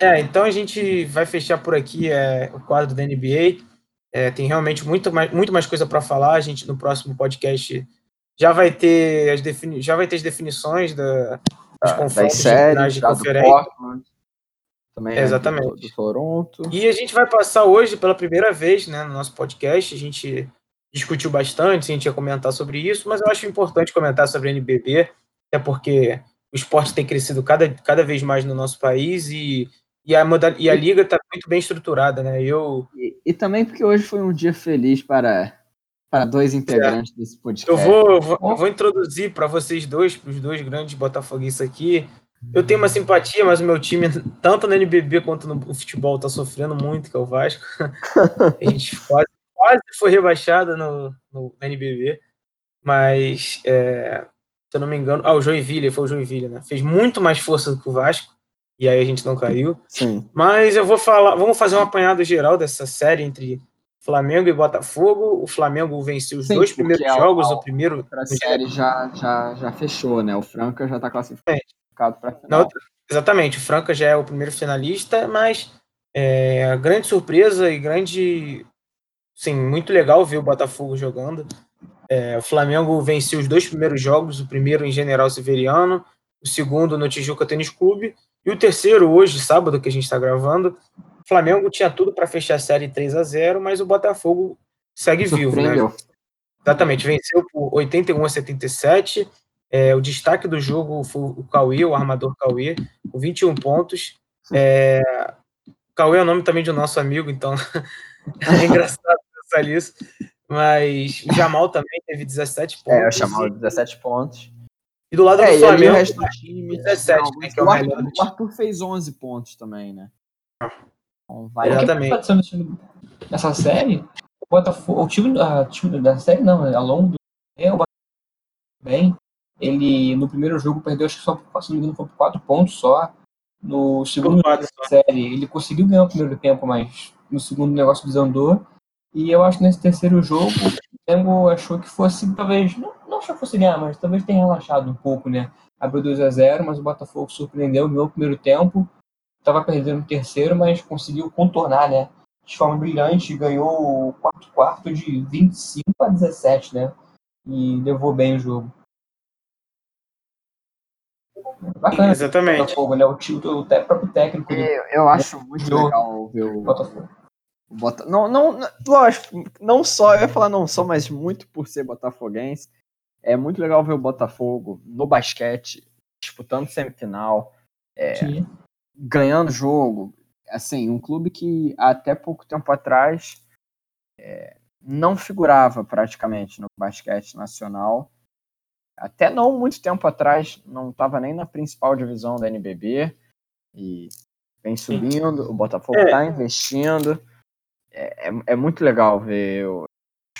É, então a gente vai fechar por aqui é, o quadro da NBA. É, tem realmente muito mais, muito mais coisa para falar. A gente no próximo podcast já vai ter as, defini já vai ter as definições da, dos Ah, confrontos das séries, de já do conferência. Portland, também é Exatamente. do, do Toronto. E a gente vai passar hoje pela primeira vez né, no nosso podcast. A gente discutiu bastante, a gente ia comentar sobre isso, mas eu acho importante comentar sobre a NBB, até porque o esporte tem crescido cada, cada vez mais no nosso país e, e, a, modal, e a liga está muito bem estruturada. Né? Eu, E, e também porque hoje foi um dia feliz para, para dois integrantes desse podcast. eu, vou, eu vou, eu vou introduzir para vocês dois, para os dois grandes botafoguistas aqui. Eu tenho uma simpatia, mas o meu time, tanto no NBB quanto no futebol, está sofrendo muito, que é o Vasco. A gente quase, quase foi rebaixado no, no NBB, mas é, eu não me engano, ah, o Joinville, foi o Joinville, né? Fez muito mais força do que o Vasco, e aí a gente não caiu. Sim. Mas eu vou falar, vamos fazer um apanhado geral dessa série entre Flamengo e Botafogo. O Flamengo venceu os Sim, dois primeiros a- jogos, a o primeiro Outra série já, já, já fechou, né? O Franca já está classificado para Na final. outra- exatamente, o Franca já é o primeiro finalista, mas é, grande surpresa e grande. Sim, muito legal ver o Botafogo jogando. É, o Flamengo venceu os dois primeiros jogos, o primeiro em General Severiano, o segundo no Tijuca Tênis Clube, e o terceiro hoje, sábado, que a gente está gravando. O Flamengo tinha tudo para fechar a série 3 a 0 mas o Botafogo segue vivo, né? Exatamente, venceu por 81 a 77. É, o destaque do jogo foi o Cauê, o armador Cauê, com 21 pontos. É, Cauê é o nome também de um nosso amigo, então é engraçado pensar nisso. Mas o Jamal também teve 17 pontos. É, eu chamava 17 pontos. E do lado É, do ali o Flamengo, resto do time. 17, não, né, que é o o, Arthur, melhor o Arthur fez 11 pontos também, né? Então, vai O que Exatamente. tá nessa série, o Botafogo, o time, a, time da série não, né, ao longo do é, o Botafogo bem, ele no primeiro jogo perdeu, acho que só por, se não me engano, foi por 4 pontos só. No segundo jogo da série, ele conseguiu ganhar o primeiro tempo, mas no segundo o negócio desandou. E eu acho que nesse terceiro jogo, o Flamengo achou que fosse, talvez, não, não achou que fosse ganhar, mas talvez tenha relaxado um pouco, né? Abriu 2 a 0 mas o Botafogo surpreendeu, ganhou o primeiro tempo, estava perdendo o terceiro, mas conseguiu contornar, né? De forma brilhante, ganhou o quarto quarto de 25 a 17, né? E levou bem o jogo. Bacana. Exatamente. Botafogo, né? O, time, o próprio técnico Eu, eu acho muito Jogo. legal ver o, Botafogo. Bota... não, não, não- lógico, não só, eu ia falar não só, mas muito por ser botafoguense. É muito legal ver o Botafogo no basquete, disputando semifinal, Sim. ganhando jogo. Assim, um clube que até pouco tempo atrás é, não figurava praticamente no basquete nacional. Até não muito tempo atrás, não estava nem na principal divisão da NBB. E vem subindo, o Botafogo É. está investindo. É, é, é muito legal ver. Eu,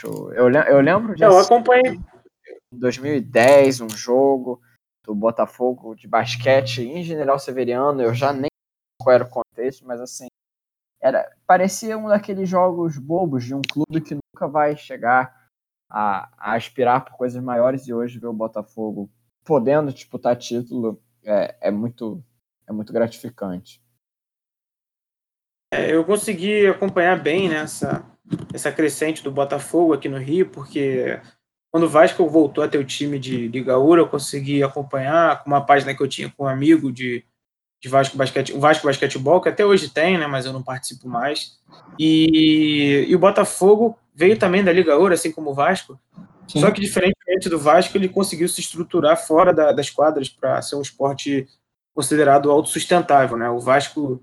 eu, eu lembro de Eu acompanhei. em 2010 um jogo do Botafogo de basquete em General Severiano. Eu já nem sei qual era o contexto, mas assim, era, parecia um daqueles jogos bobos de um clube que nunca vai chegar a, a aspirar por coisas maiores e hoje ver o Botafogo podendo disputar título é, é muito é muito gratificante. É, eu consegui acompanhar bem né, essa, essa crescente do Botafogo aqui no Rio, porque quando o Vasco voltou a ter o time de Liga Ouro, eu consegui acompanhar com uma página que eu tinha com um amigo de, de Vasco Basquete, o Vasco Basquetebol, que até hoje tem, né, mas eu não participo mais. E, e o Botafogo veio também da Liga Ouro, assim como o Vasco, Sim. só que diferentemente do Vasco, ele conseguiu se estruturar fora da- das quadras para ser um esporte considerado autossustentável, né? O Vasco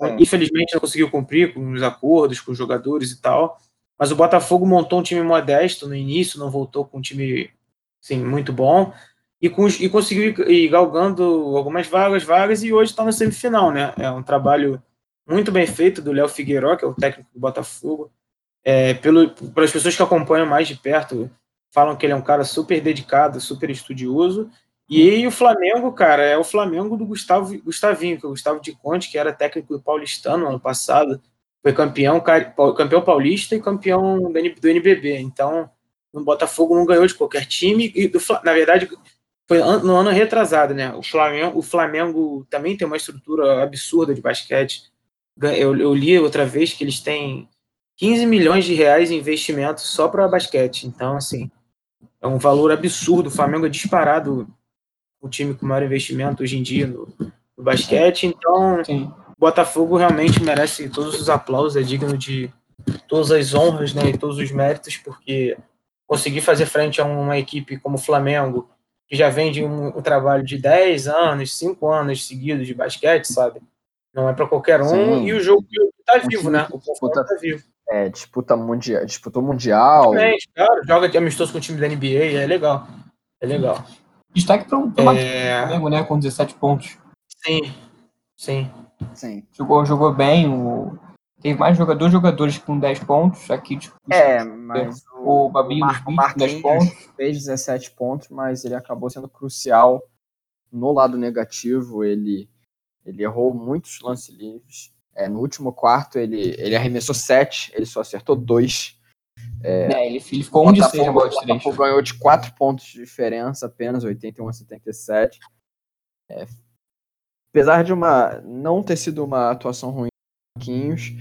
Sim. infelizmente não conseguiu cumprir com os acordos com os jogadores e tal, mas o Botafogo montou um time modesto no início, não voltou com um time assim, muito bom e, com, e conseguiu ir galgando algumas vagas, vagas e hoje está na semifinal, né? É um trabalho muito bem feito do Léo Figueiró, que é o técnico do Botafogo. É, pelo, pelas pessoas que acompanham mais de perto, falam que ele é um cara super dedicado, super estudioso. E aí o Flamengo, cara, é o Flamengo do Gustavo, Gustavinho, que é o Gustavo de Conte, que era técnico do Paulistano ano passado, foi campeão, ca- campeão paulista e campeão do NBB. Então, o Botafogo não ganhou de qualquer time. E do na verdade, foi no ano retrasado, né? O Flamengo, o Flamengo também tem uma estrutura absurda de basquete. Eu, eu li outra vez que eles têm 15 milhões de reais em investimento só para basquete. Então, assim, é um valor absurdo. O Flamengo é disparado o time com maior investimento hoje em dia no, no basquete. Então, Sim. o Botafogo realmente merece todos os aplausos, é digno de todas as honras né, e todos os méritos, porque conseguir fazer frente a uma equipe como o Flamengo, que já vem de um, um trabalho de 10 anos, 5 anos seguidos de basquete, sabe? Não é para qualquer um. Sim. E o jogo está vivo, né? O disputa, tá vivo. É, disputa mundial, disputou mundial. Exatamente, claro, joga amistoso com o time da NBA, é legal. É legal. Destaque para o é... Flamengo, né? Com 17 pontos. Sim, sim. sim. Jogou, jogou bem. O... Teve mais jogadores, jogadores com 10 pontos. Aqui, tipo, é, mas o, o Babinho Mar com 10 pontos. fez 17 pontos, mas ele acabou sendo crucial no lado negativo. Ele, ele errou muitos lances livres. É, no último quarto, ele, ele arremessou 7, ele só acertou 2. É, é, ele, ficou um de 6 na bola de 3. ganhou de 4 pontos de diferença, apenas 81 a 77. É, apesar de uma não ter sido uma atuação ruim Marquinhos,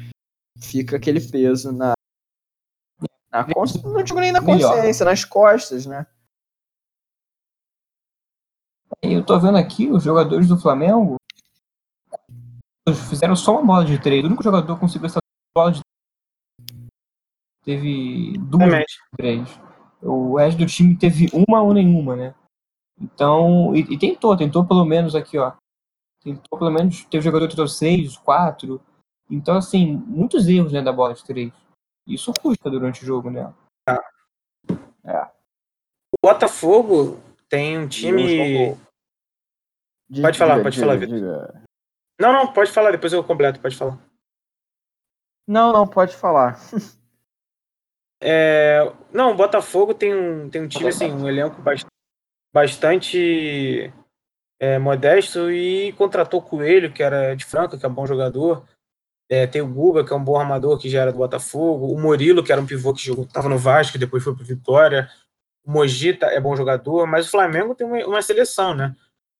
fica aquele peso na, na não digo nem na consciência, nas costas, né? Eu tô vendo aqui os jogadores do Flamengo fizeram só uma bola de três. O único jogador que conseguiu essa bola de teve duas é três. O resto do time teve uma ou nenhuma, né? Então, e, e, tentou, tentou pelo menos aqui, ó. Tentou pelo menos, teve jogador que tentou seis, quatro. Então, assim, muitos erros né, da bola de três. Isso custa durante o jogo, né? É. O Botafogo tem um time. Pode falar, pode falar, Vitor. Não, não, pode falar, depois eu completo, pode falar. Não, não, pode falar. É, não, o Botafogo tem um, tem um time, assim, um elenco bastante, bastante é, modesto e contratou o Coelho, que era de Franca, que é um bom jogador. É, tem o Guga, que é um bom armador, que já era do Botafogo. O Murilo, que era um pivô que estava no Vasco, depois foi para Vitória. O Mogita é bom jogador, mas o Flamengo tem uma, uma seleção, né?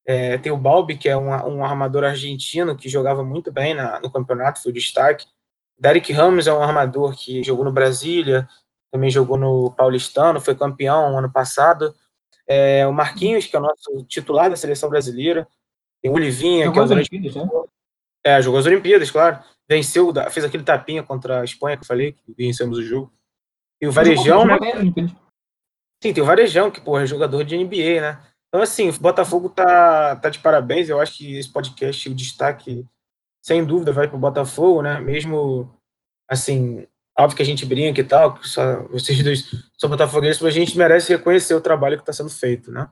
É, tem o Balbi, que é um, um, armador argentino que jogava muito bem na, no campeonato, foi destaque. Derek Ramos é um armador que jogou no Brasília, também jogou no Paulistano, foi campeão ano passado. É, o Marquinhos, que é o nosso titular da seleção brasileira. Tem o Olivinha, jogou que é o grande... Olimpíadas, né? É, jogou as Olimpíadas, claro venceu, fez aquele tapinha contra a Espanha que eu falei, que vencemos o jogo. E o Varejão, né? Sim, tem o Varejão, que, porra, é jogador de NBA, né? Então, assim, o Botafogo tá, tá de parabéns. Eu acho que esse podcast, o destaque, sem dúvida, vai pro Botafogo, né? Mesmo, assim, óbvio que a gente brinca e tal, que só, vocês dois são botafoguenses, mas a gente merece reconhecer o trabalho que está sendo feito, né?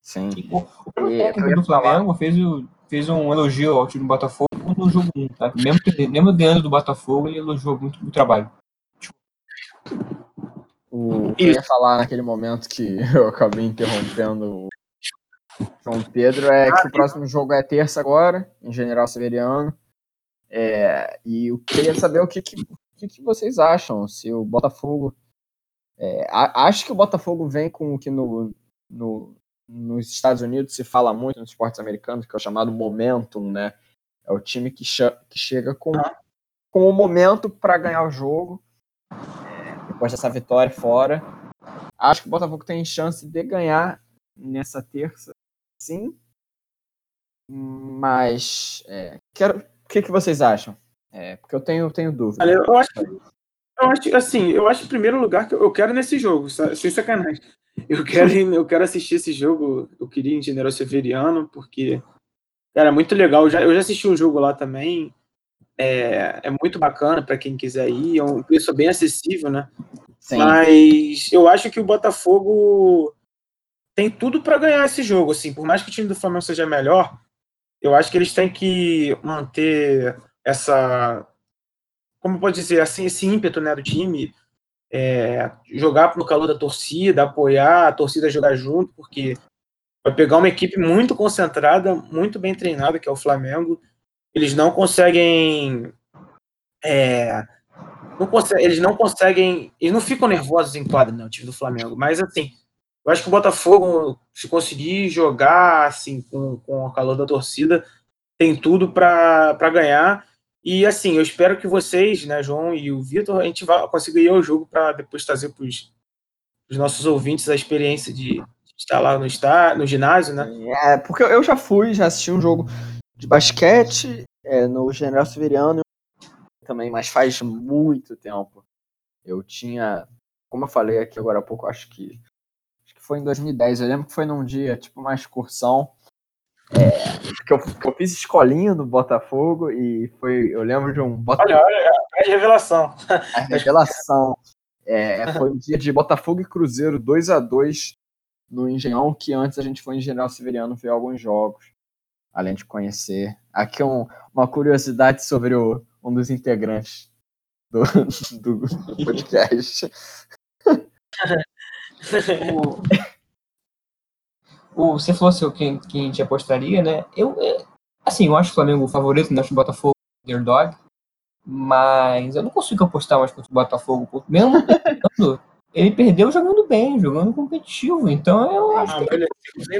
Sim. O, o técnico do Flamengo fez, o, fez um elogio ao time do Botafogo no jogo 1, tá? Mesmo, mesmo ganhando do Botafogo, ele elogiou muito o trabalho. O que eu ia falar naquele momento que eu acabei interrompendo o João Pedro é que o próximo jogo é terça agora, em General Severiano. É, e eu queria saber o que, que, que, que vocês acham. Se o Botafogo. É, acho que o Botafogo vem com o que no, no, nos Estados Unidos se fala muito nos esportes americanos, que é o chamado momentum, né? É o time que, que chega com, com o momento para ganhar o jogo. É, depois dessa vitória fora. Acho que o Botafogo tem chance de ganhar nessa terça, sim. Mas é, quero, o que, que vocês acham? É, porque eu tenho, tenho dúvida. Olha, eu acho, eu acho assim, eu acho em primeiro lugar que eu quero nesse jogo, sem sacanagem. Eu quero, eu quero assistir esse jogo, eu queria em General Severiano, porque Cara, é muito legal. Eu já, eu já assisti um jogo lá também. É, é muito bacana para quem quiser ir. É um preço bem acessível, né? Sim. Mas eu acho que o Botafogo tem tudo para ganhar esse jogo. Assim, por mais que o time do Flamengo seja melhor, eu acho que eles têm que manter essa, como pode dizer, assim, esse ímpeto né, do time, é, jogar no calor da torcida, apoiar a torcida jogar junto, porque vai pegar uma equipe muito concentrada, muito bem treinada, que é o Flamengo. Eles não conseguem. É, não eles não conseguem. Eles não ficam nervosos em quadra, né, time do Flamengo. Mas, assim, eu acho que o Botafogo, se conseguir jogar assim com, com o calor da torcida, tem tudo para ganhar. E assim, eu espero que vocês, né, João e o Vitor, a gente vá conseguir ir ao jogo para depois trazer para os nossos ouvintes a experiência de, estar lá no, estar, no ginásio, né? É, porque eu já fui, já assisti um jogo de basquete é, no General Severiano também, mas faz muito tempo. Eu tinha, como eu falei aqui agora há pouco, acho que acho que foi em 2010. Eu lembro que foi num dia, tipo uma excursão, é, que, eu, que eu fiz escolinha no Botafogo e foi, eu lembro de um Botafogo. Olha, olha, a revelação. A revelação. É, foi um dia de Botafogo e Cruzeiro 2 a 2 no Engenhão, que antes a gente foi em General Severiano ver alguns jogos, além de conhecer. Aqui um, uma curiosidade sobre o, um dos integrantes do, do, do podcast. o, o, você falou assim, quem, quem te apostaria, né? Eu, assim, eu acho o Flamengo o favorito, acho o Botafogo underdog, mas eu não consigo apostar mais contra o Botafogo, mesmo ele perdeu jogando bem, jogando competitivo. Então eu ah, acho que.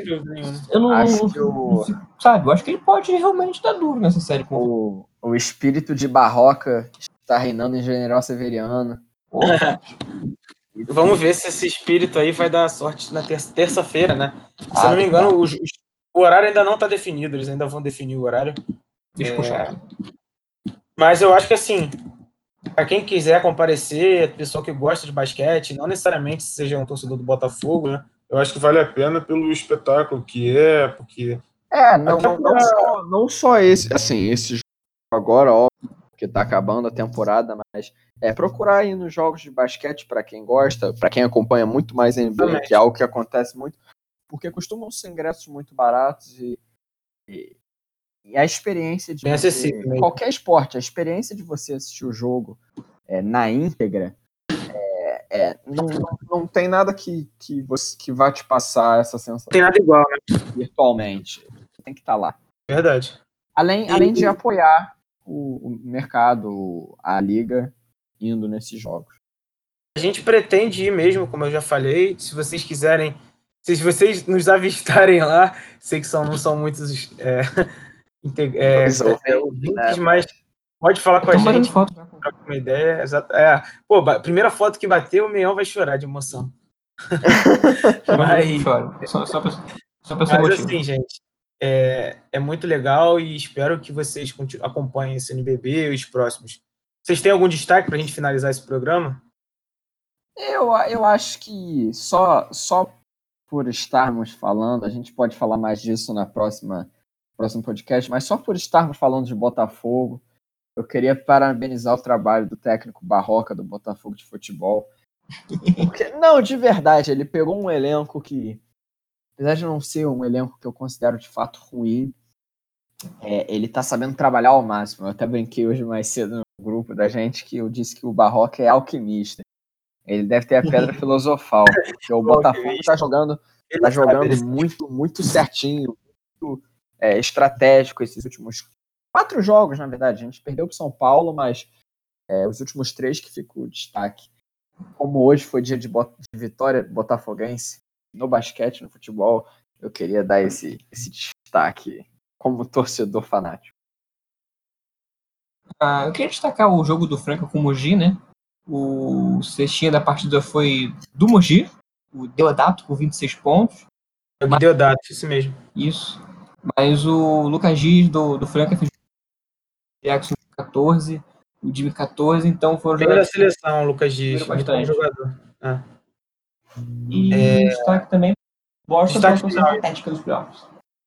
Dúvida nenhuma. Eu não, acho que eu... sabe, eu acho que ele pode realmente dar duro nessa série. O, o espírito de barroca está reinando em General Severiano. Vamos ver se esse espírito aí vai dar sorte na terça-feira, né? Se ah, não me engano, tá. o, o, horário ainda não está definido, eles ainda vão definir o horário. Deixa eu puxar. É. Mas eu acho que assim, para quem quiser comparecer, pessoal que gosta de basquete, não necessariamente seja um torcedor do Botafogo, né? Eu acho que vale a pena pelo espetáculo que é, porque. É, não, não, não, só, não só esse, assim, esse jogo agora, ó, que tá acabando a temporada, mas é procurar aí nos jogos de basquete para quem gosta, para quem acompanha muito mais NBA, que é algo que acontece muito, porque costumam ser ingressos muito baratos e, e e a experiência de você, qualquer esporte, a experiência de você assistir o jogo é, na íntegra, é, é, não, não, não, tem nada que, que, você, que vá te passar essa sensação. Tem nada igual, né? Virtualmente. Tem que estar tá lá. Verdade. Além, além de apoiar o, o mercado, a liga, indo nesses jogos. A gente pretende ir mesmo, como eu já falei. Se vocês quiserem, se vocês nos avistarem lá, sei que são, não são muitos é, é, é, ouvintes, mas pode falar com a gente. Foto. uma ideia. É, pô, primeira foto que bateu, o Meião vai chorar de emoção. mas, só, só, pra, só pra mas assim, gente, é, é muito legal e espero que vocês acompanhem esse NBB e os próximos. Vocês têm algum destaque para a gente finalizar esse programa? Eu, eu acho que só, só por estarmos falando, a gente pode falar mais disso na próxima próximo podcast, mas só por estarmos falando de Botafogo, eu queria parabenizar o trabalho do técnico Barroca do Botafogo de futebol. Porque, não, de verdade, ele pegou um elenco que, apesar de não ser um elenco que eu considero de fato ruim, é, ele tá sabendo trabalhar ao máximo. Eu até brinquei hoje mais cedo no grupo da gente que eu disse que o Barroca é alquimista. Ele deve ter a pedra filosofal. Porque o Botafogo tá jogando, tá jogando muito, muito certinho, muito é, estratégico esses últimos quatro jogos, na verdade. A gente perdeu para São Paulo, mas é, os últimos três que ficou o destaque. Como hoje foi dia de, de vitória botafoguense no basquete, no futebol, eu queria dar esse, esse destaque como torcedor fanático. Ah, eu queria destacar o jogo do Franca com o Mogi, né? O cestinha da partida foi do Mogi, o Deodato com 26 pontos. É o Deodato, isso mesmo. Isso. Mas o Lucas Giz do, do Franca fez Jackson 14, o Jimmy 14, então foram jogadores. da seleção, o Lucas Giz, muito bom jogador. Ah. E é... destaque também Boston pela ética dos playoffs.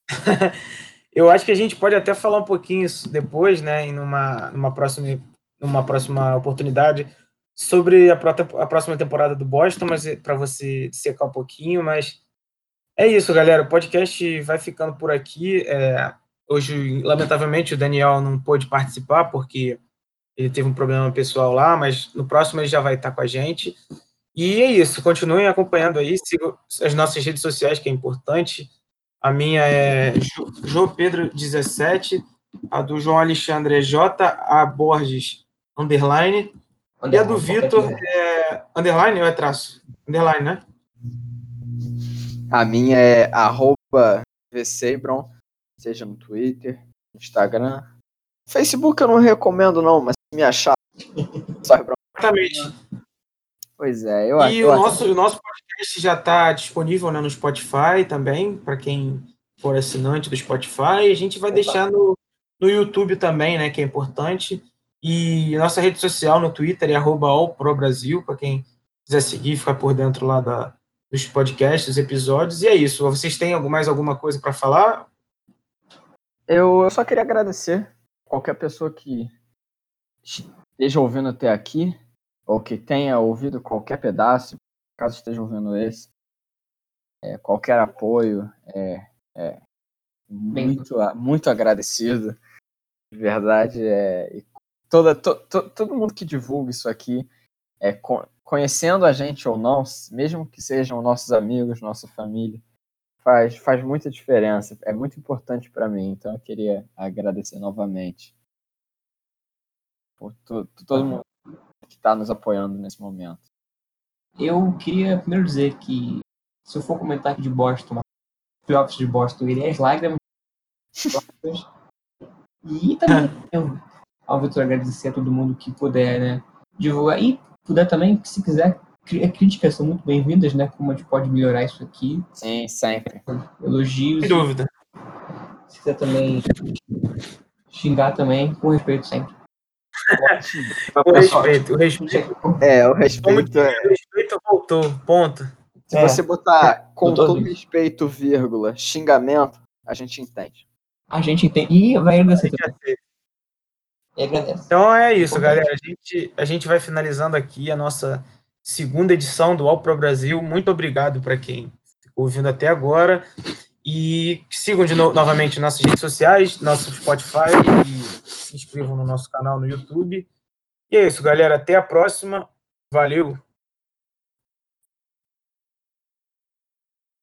Eu acho que a gente pode até falar um pouquinho depois, né, em numa, numa, próxima, numa próxima oportunidade, sobre a, a próxima temporada do Boston, mas é para você secar um pouquinho, mas é isso, galera. O podcast vai ficando por aqui. É, hoje, lamentavelmente, o Daniel não pôde participar porque ele teve um problema pessoal lá, mas no próximo ele já vai estar com a gente. E é isso. Continuem acompanhando aí. Sigam as nossas redes sociais, que é importante. A minha é João Pedro 17, a do João Alexandre é J A Borges underline, underline e a do Vitor é underline ou é traço? Underline, né? A minha é arroba VSebron, seja no Twitter, Instagram. Facebook eu não recomendo, não, mas se me achar. Exatamente. Pois é, eu E eu o nosso, o nosso podcast já está disponível né, no Spotify também, para quem for assinante do Spotify. A gente vai deixar no, no YouTube também, né, que é importante. E nossa rede social no Twitter é arroba allprobrasil, para quem quiser seguir, ficar por dentro lá da, dos podcasts, dos episódios. E é isso. Vocês têm mais alguma coisa para falar? Eu, eu só queria agradecer qualquer pessoa que esteja ouvindo até aqui, ou que tenha ouvido qualquer pedaço, caso esteja ouvindo esse. É, qualquer apoio é, é muito, muito agradecido. De verdade, é, toda, to, to, todo mundo que divulga isso aqui, é, conhecendo a gente ou não, mesmo que sejam nossos amigos, nossa família, faz, faz muita diferença. É muito importante para mim. Então eu queria agradecer novamente por to, todo mundo que está nos apoiando nesse momento. Eu queria primeiro dizer que se eu for comentar aqui de Boston, playoffs de Boston, iria as lágrimas. e também eu, ao Vitor agradecer a todo mundo que puder né, divulgar e puder também, se quiser é, críticas são muito bem-vindas, né? Como a gente pode melhorar isso aqui. Sim, sempre. Elogios. Sem dúvida. Se quiser também xingar também, com respeito sempre. O respeito, o respeito. É, o respeito é... O respeito voltou, ponto. Se é. você botar com todo respeito, vírgula, xingamento, a gente entende. A gente entende. E vai agradecer. Então é isso, galera. A gente, a gente vai finalizando aqui a nossa segunda edição do All Pro Brasil. Muito obrigado para quem ficou ouvindo até agora. E sigam de no novamente nossas redes sociais, nosso Spotify e se inscrevam no nosso canal no YouTube. E é isso, galera. Até a próxima. Valeu!